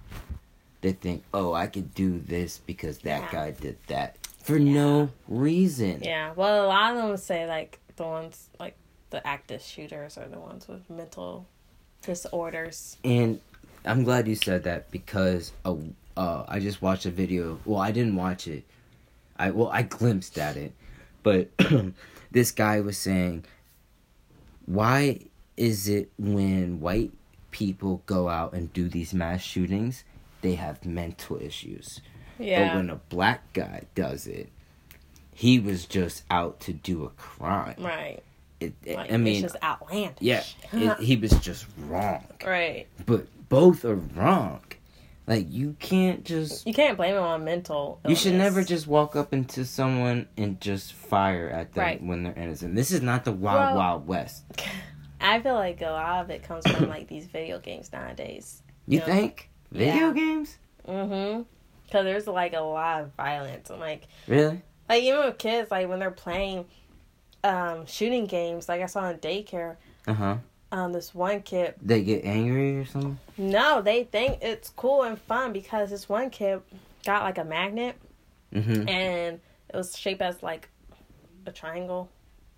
they think, oh, I could do this because that Yeah. guy did that for no reason. Yeah. Well, a lot of them say like the ones like the active shooters are the ones with mental disorders. And I'm glad you said that because uh, uh, I just watched a video. Well, I didn't watch it. I well, I glimpsed at it, but this guy was saying, "Why is it when white people go out and do these mass shootings, they have mental issues, Yeah. but when a black guy does it, he was just out to do a crime. right. It, it- Like, I mean, it's just outlandish. yeah, it, he was just wrong." right. but both are wrong. Like you can't just You can't blame him on mental. you should never just walk up into someone and just fire at them Right. when they're innocent. This is not the wild Well- wild west. I feel like a lot of it comes from like these video games nowadays. You Yeah. think video Yeah. games? Mm-hmm. Because there's like a lot of violence. and like, Really? like even with kids, like when they're playing um, shooting games, like I saw in daycare, Uh huh. um, this one kid They get angry or something? No, they think it's cool and fun because this one kid got like a magnet Mm-hmm. and it was shaped as like a triangle,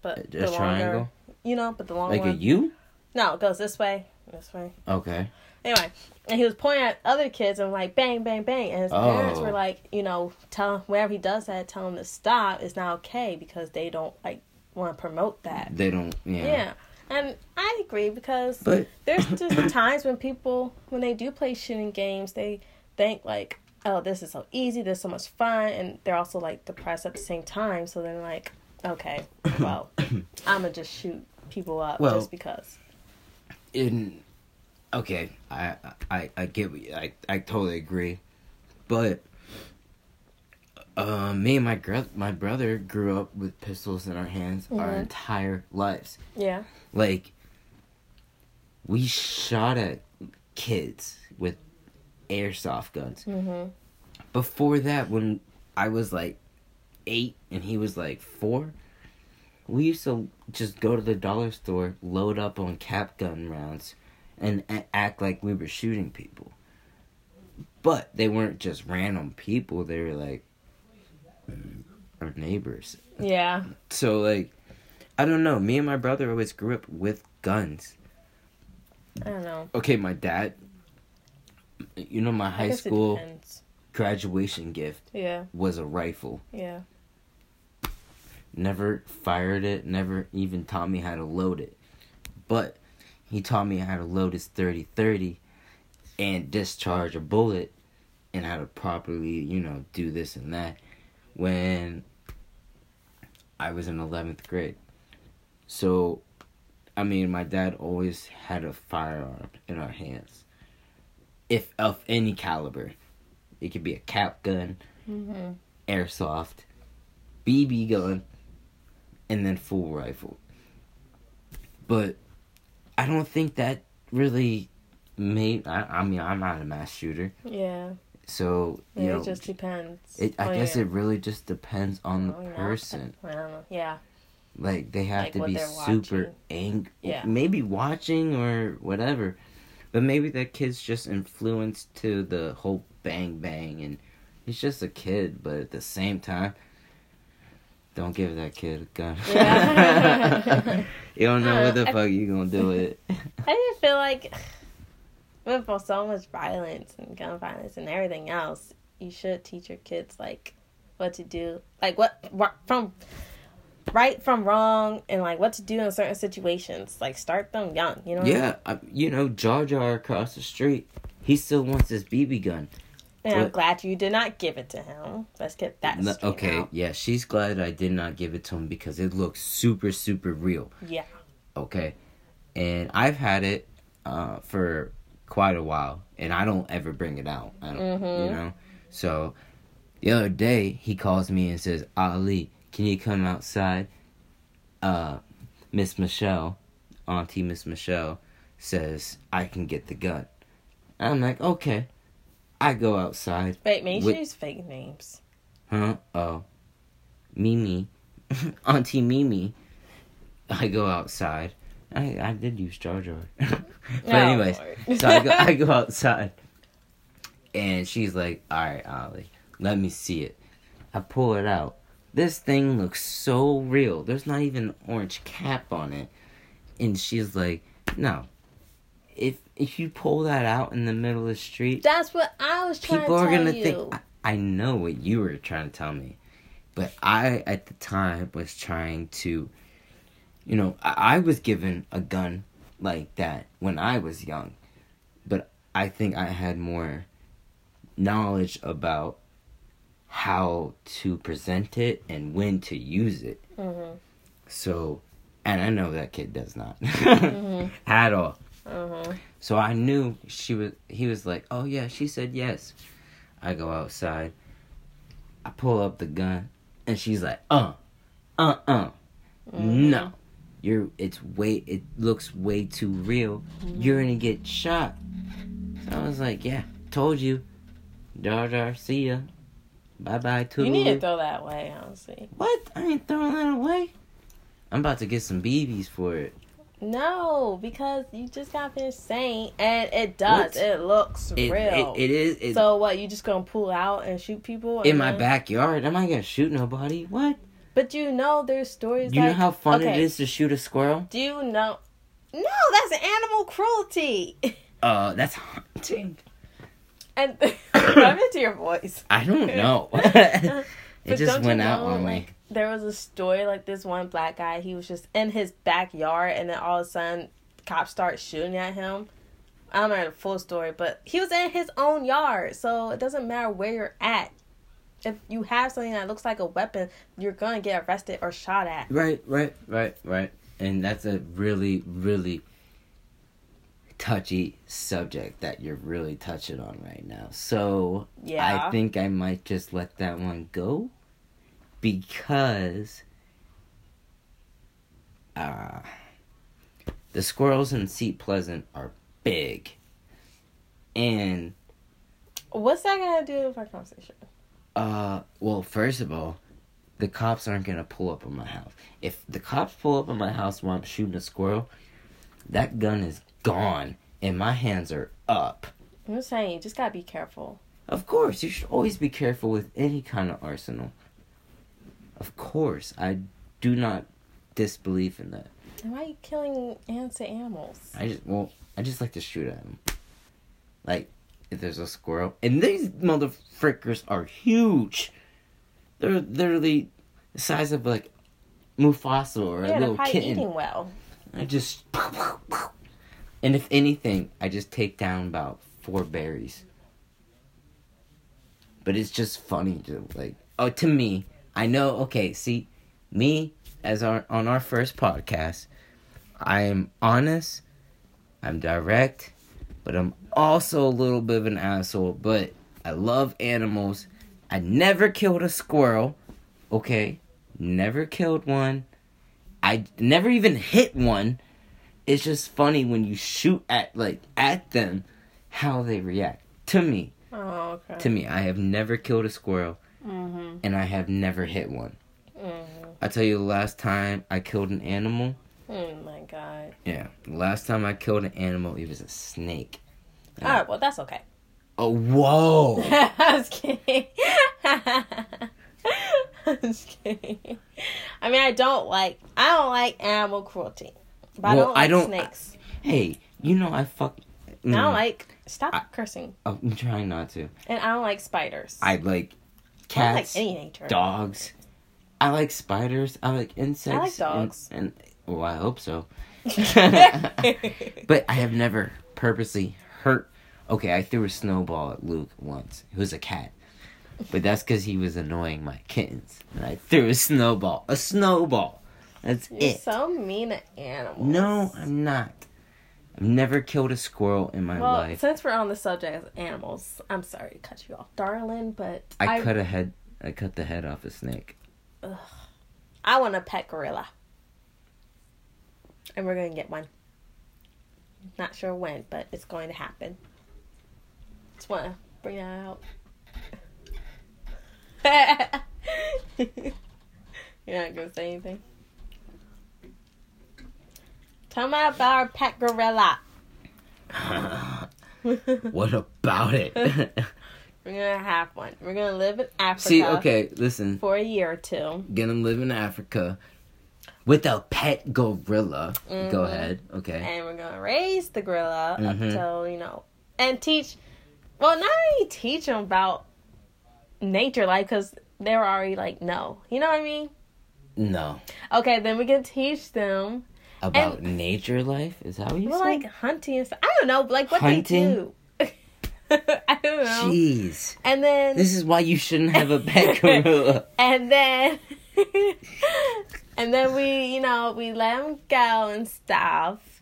but A- a longer, triangle? You know, but the long Like a one. U? no, it goes this way, this way. Okay. Anyway, and he was pointing at other kids and like bang, bang, bang, and his parents Oh. were like, you know, tell whenever he does that, tell him to stop. It's not okay because they don't like want to promote that. They don't. Yeah. Yeah. And I agree because But there's just times when people when they do play shooting games they think like oh this is so easy this is so much fun and they're also like depressed at the same time so they're like okay well i'm gonna just shoot people up Well- just because in okay, I I I get you, I I totally agree, but uh, me and my gr- my brother grew up with pistols in our hands our Mhm. entire lives. yeah Like we shot at kids with airsoft guns. hmm Before that, when I was like eight and he was like four, we used to just go to the dollar store, load up on cap gun rounds, and a- act like we were shooting people. But they weren't just random people; they were like our neighbors. yeah So like, I don't know. Me and my brother always grew up with guns. i don't know Okay, my dad. You know, my high school graduation gift yeah was a rifle. yeah never fired it, never even taught me how to load it. But he taught me how to load his 30-30 and discharge a bullet and how to properly, you know, do this and that when I was in 11th grade. So, I mean, my dad always had a firearm in our hands. If of any caliber. It could be a cap gun, hmm airsoft, BB gun, and then full rifle. But I don't think that really made. I, I mean, I'm not a mass shooter, yeah so you it know, just depends it, I on guess your- it really just depends on the your person. outfit. i don't know yeah Like they have Like to be super angry, Yeah. maybe watching or whatever. But maybe that kid's just influenced to the whole bang bang, and he's just a kid. But at the same time, don't give that kid a gun. Yeah. you don't know what the I- fuck you gonna do with it. I just feel like with so much violence and gun violence and everything else, you should teach your kids like what to do, like what what- from right from wrong, and like what to do in certain situations. Like start them young, you know. yeah, I, you know, Jar Jar across the street, he still wants his BB gun. And I'm glad you did not give it to him. Let's get that No, okay, out. yeah, she's glad I did not give it to him because it looks super, super real. Yeah. Okay. And I've had it uh, for quite a while, and I don't ever bring it out. I don't, Mhm. you know. So the other day, he calls me and says, "Ali, can you come outside?" Uh, Miss Michelle, Auntie Miss Michelle, says I can get the gun. I'm like, okay. I go outside. Wait, make sure use fake names. Huh? Oh. Mimi. Auntie Mimi. I go outside. I, I did use Jar Jar. but Oh, anyways, so I go I go outside. And she's like, "All right, Ollie, let me see it." I pull it out. This thing looks so real. There's not even an orange cap on it. And she's like, "No. If if you pull that out in the middle of the street, That's what I was trying people to are gonna you. think I, I know what you were trying to tell me but i at the time was trying to you know I, I was given a gun like that when i was young but i think i had more knowledge about how to present it and when to use it Mhm. so and i know that kid does not Mhm. at all Mhm. So I knew she was. He was like, "Oh yeah," she said yes. I go outside. I pull up the gun, and she's like, "Uh, uh, uh, no, you're. It's way. It looks way too real. You're gonna get shot." So I was like, "Yeah, told you, dar dar. See ya. Bye bye. You need to throw that away, honestly. What? I ain't throwing that away. I'm about to get some BBs for it. No, because you just got finished saying, and it does. What? It looks It, real. it, it is. It, so what? You just gonna pull out and shoot people in my then- backyard. I'm I gonna shoot nobody. What? But you know, there's stories. You like, know how fun okay, it is to shoot a squirrel? Do you know? No, that's animal cruelty. Uh, that's hunting. and I'm into your voice. I don't know. it But just went out know, on me. like, There was a story like this one black guy. He was just in his backyard, and then all of a sudden, cops start shooting at him. I don't know the full story, but he was in his own yard, so it doesn't matter where you're at. If you have something that looks like a weapon, you're gonna get arrested or shot at. Right, right, right, right. And that's a really, really touchy subject that you're really touching on right now. So Yeah. I think I might just let that one go because uh, the squirrels in Seat Pleasant are big. And What's that gonna do with our conversation? Uh, well, first of all, the cops aren't gonna pull up on my house. If the cops pull up on my house while I'm shooting a squirrel, that gun is gone and my hands are up. I'm just saying, you just gotta be careful. Of course, you should always be careful with any kind of arsenal. Of course, I do not disbelieve in that. And why are you killing innocent animals? I just well, I just like to shoot at them. Like if there's a squirrel, and these motherfrickers are huge. They're literally the size of like Mufasa or yeah, a little probably kitten. eating well. I just, and if anything, I just take down about four berries. But it's just funny to like. Oh, to me, I know. Okay, see, me as our on our first podcast, I am honest. I'm direct, but I'm also a little bit of an asshole. But I love animals. I never killed a squirrel. Okay, never killed one. I never even hit one. It's just funny when you shoot at like at them, how they react. To me, Oh, okay. to me, I have never killed a squirrel, Mm-hmm. and I have never hit one. Mm-hmm. I tell you, the last time I killed an animal, Oh my god. yeah, the last time I killed an animal, it was a snake. All right, well that's okay. Oh, whoa! I was kidding. I was kidding. I mean, I don't like I don't like animal cruelty, but Well, I I don't like don't- snakes. hey, you know I fuck. I Mm, don't like stop I- cursing, oh, I'm trying not to. and I don't like spiders. I like I like cats, any dogs. I like spiders. I like insects. and- dogs. And, well, I hope so. but I have never purposely hurt. Okay, I threw a snowball at Luke once. Was a cat. But that's because he was annoying my kittens. And I threw a snowball. A snowball. That's You're it. so mean to animals. No, I'm not. I've never killed a squirrel in my Well, life. since we're on the subject of animals, I'm sorry to cut you off, darling, but I, cut a head. I cut the head off a snake. Ugh. I want a pet gorilla. And we're going to get one. Not sure when, but it's going to happen. Just want to bring that out. You're not going to say anything? Tell me about our pet gorilla. What about it? We're gonna have one. We're gonna live in Africa. See, okay, listen. For a year or two. Gonna live in Africa with a pet gorilla. Go Mhm. ahead. Okay. and we're gonna raise the gorilla up Mhm. till you know, and teach. Well, not only teach them about nature life because they're already like no, you know what I mean. No. Okay, then we can teach them About nature life? Is that what you well, said? like hunting and stuff. I don't know, like what Hunting? they do. I don't know. Jeez. And then This is why you shouldn't have a pet gorilla. and then and then we you know we let him go and stuff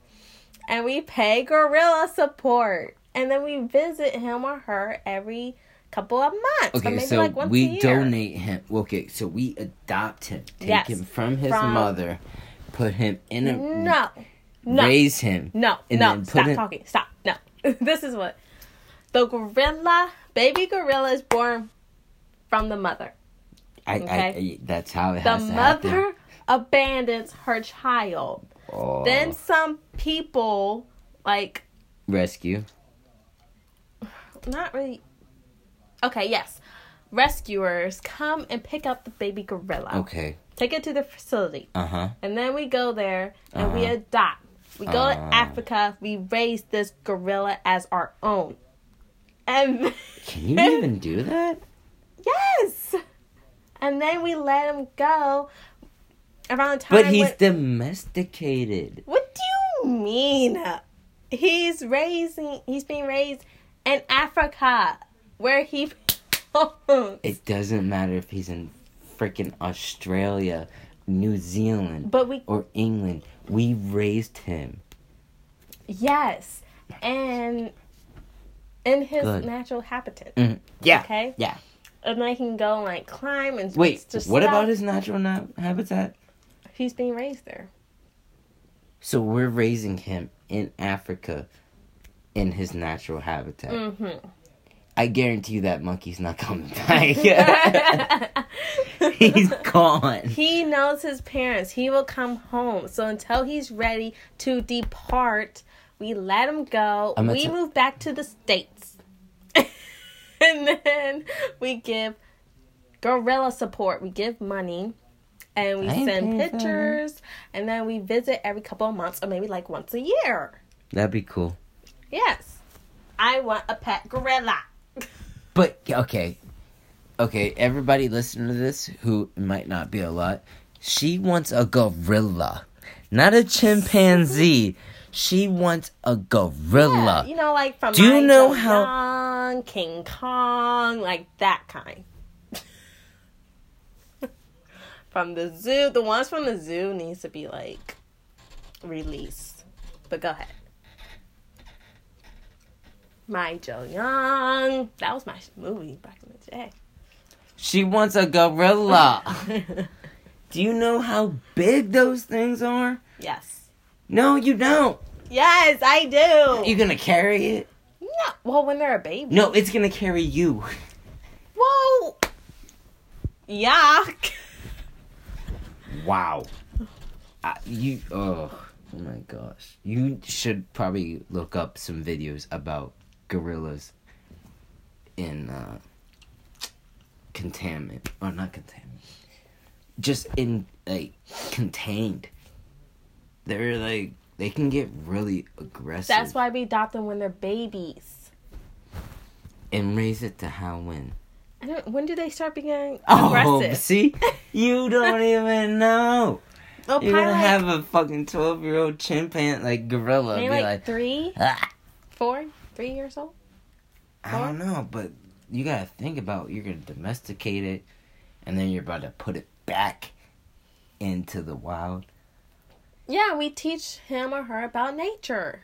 and we pay gorilla support and then we visit him or her every couple of months Okay, maybe so like once a we donate him. Okay, so we adopt him, take Yes, him from his from- mother, put him in a no. No. raise him. no. no. stop him- talking. Stop. No. This is what the gorilla baby gorilla is born from the mother. I, I, Okay. I that's how it the has to happen. mother abandons her child. Oh, then some people like rescue. not really. Okay yes. Rescuers come and pick up the baby gorilla. Okay. Take it to the facility Uh huh. and then we go there and we Uh-huh. adopt we go Uh. to africa we raise this gorilla as our own and Can you even do that? yes and then we let him go around the time But he's when- domesticated. what do you mean he's raising he's being raised in africa where he belongs. It doesn't matter if he's in freaking Australia, New Zealand, but we or England. We raised him. Yes, and in his Good. natural habitat, Mm, Yeah. Okay. Yeah. and they can go like climb and Wait, just what stuff. about his natural na- habitat? He's being raised there. So we're raising him in Africa in his natural habitat. Mm-hmm. I guarantee you that monkey's not coming back. he's gone. he knows his parents. He will come home. So until he's ready to depart, we let him go. We t- move back to the states, and then we give gorilla support. We give money. And we I send pictures, and then we visit every couple of months, or maybe like once a year. That'd be cool. Yes. I want a pet gorilla. But okay, okay, everybody listening to this who might not be a lot. She wants a gorilla, not a chimpanzee. She wants a gorilla. Yeah, you know, like from Do you know how- Young, King Kong, like that kind. from the zoo, the ones from the zoo needs to be like released. But go ahead. Mighty Joe Young. That was my movie back in the day. She wants a gorilla. Do you know how big those things are? yes. No, you don't. Yes, I do. You gonna carry it? no. Well, when they're a baby. No, it's gonna carry you. Whoa. Yeah. Wow. Uh, you oh, oh my gosh. You should probably look up some videos about gorillas in uh containment or not containment. Just in like contained. They're like they can get really aggressive That's why we adopt them when they're babies. and raise it to how when. I don't, when do they start being Oh, aggressive? see? You don't even know. Well, You're gonna like, have a fucking twelve year old chimpanzee like gorilla maybe be like, like, three, "Ah." four, three years old. I don't know, but you gotta think about you're gonna domesticate it, and then you're about to put it back into the wild. Yeah, we teach him or her about nature.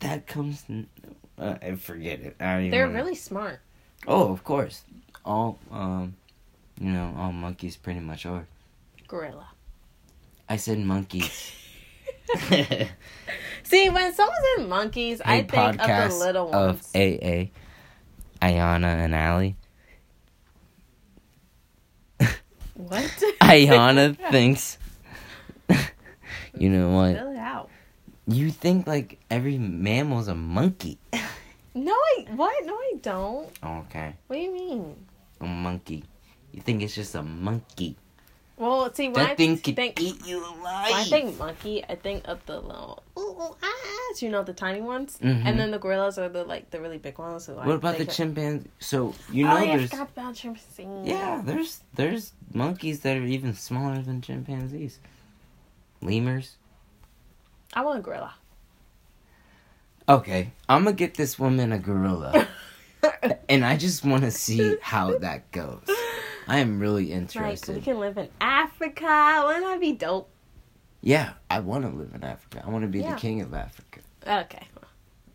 That comes. Uh, I forget it. I don't They're wanna- really smart. Oh, of course. All um, you know, all monkeys pretty much are. Gorilla. I said monkeys. See, when someone says monkeys, I think of the little little of. AA, Ayana and Allie. what? Ayana thinks. you know what? Fill it out. You think like every mammal's a monkey? No, I what? No, I don't. okay, What do you mean? a monkey. You think it's just a monkey? Well, see, when I thing could think, eat you alive. I think monkey, I think of the little ooh, you know, the tiny ones, Mhm. and then the gorillas are the like the really big ones. Like, what about the could- chimpanzee? So you know oh, yeah, I there's forgot about chimpanzees. yeah there's there's monkeys that are even smaller than chimpanzees. Lemurs. I want a gorilla. Okay, I'm gonna get this woman a gorilla, and I just want to see how that goes. I am really Like interested. we can live in Africa. Wouldn't that be dope? Yeah, I want to live in Africa. I want to be Yeah. the king of Africa. Okay.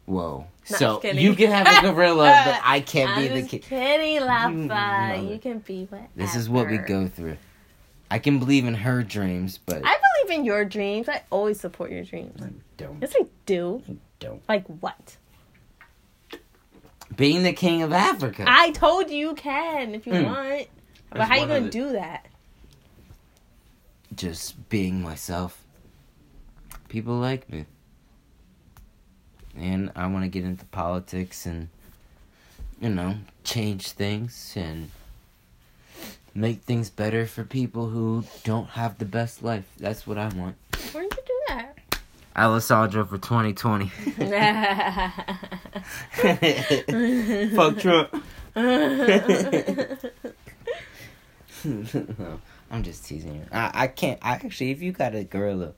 Whoa. No, so you can have a gorilla, but I can't I'm be the king. kidding, Lafa. mother. You can be whatever. This is what we go through. I can believe in her dreams, but I believe in your dreams. I always support your dreams. I don't Yes, I do. I don't. Like what? Being the king of Africa. I told you you can if you Mm. want. But That's how you gonna the- do that? Just being myself. People like me. And I want to get into politics and, you know, change things and make things better for people who don't have the best life. That's what I want. Where did you do that? Alessandro for 2020. Fuck Trump. no, I'm just teasing you. I, I can't. I actually, if you got a gorilla,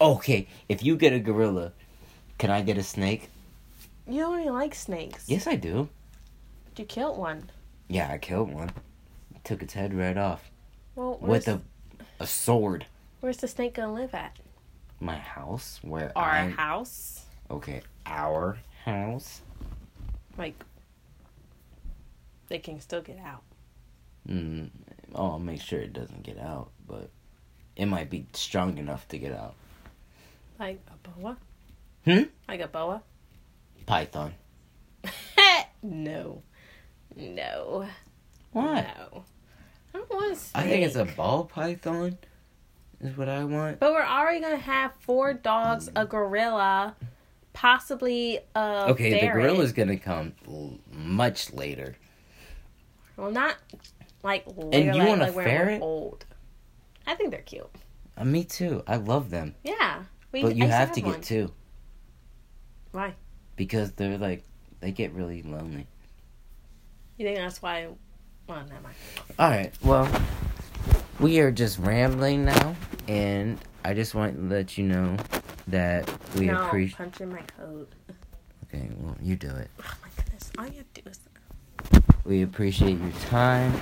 okay. If you get a gorilla, can I get a snake? you don't even like snakes. Yes, I do. You killed one. Yeah, I killed one. Took its head right off Well, where's, with a a sword. where's the snake gonna live at? My house, where Our I house. okay, our house. Like, they can still get out. Mm, oh, I'll make sure it doesn't get out, but it might be strong enough to get out. Like a boa. Hmm? Like a boa. Python. no. No. Why? No. I don't want snake. I think it's a ball python. Is what I want. But we're already gonna have four dogs, a gorilla, possibly a Okay, the gorilla's gonna come much later. Well, not like later, you like, want a like when we're ferret? Old. I think they're cute. Uh, me too. I love them, Yeah. We, but you I have to one. get two Why? because they're like they get really lonely. You think that's why? Well, never mind. All right. Well, we are just rambling now, and I just want to let you know that we no, appreciate. punch in my code. Okay, well, you do it. Oh my goodness! All you have to do is. We appreciate your time.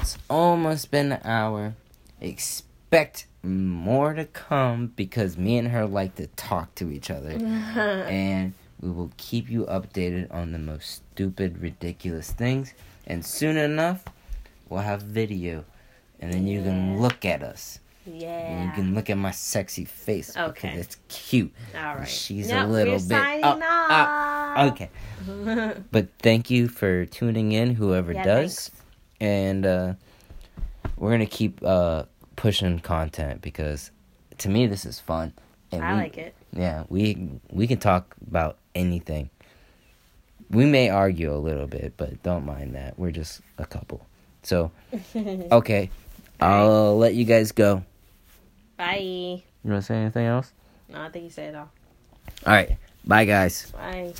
It's almost been an hour. Expect more to come because me and her like to talk to each other. and we will keep you updated on the most stupid, ridiculous things. And soon enough, we'll have video. And then you can look at us. Yeah. you can look at my sexy face Okay. it's cute. All right. She's Yep, a little bit. signing up, off. up. Okay. But thank you for tuning in, whoever Yeah, does. thanks. And uh, we're going to keep uh, pushing content because to me, this is fun. And I we, like it. Yeah, we we can talk about anything. We may argue a little bit, but don't mind that. We're just a couple. So, okay. I'll let you guys go. Bye. You want to say anything else? No, I think you said it all. All right. Bye, guys. Bye.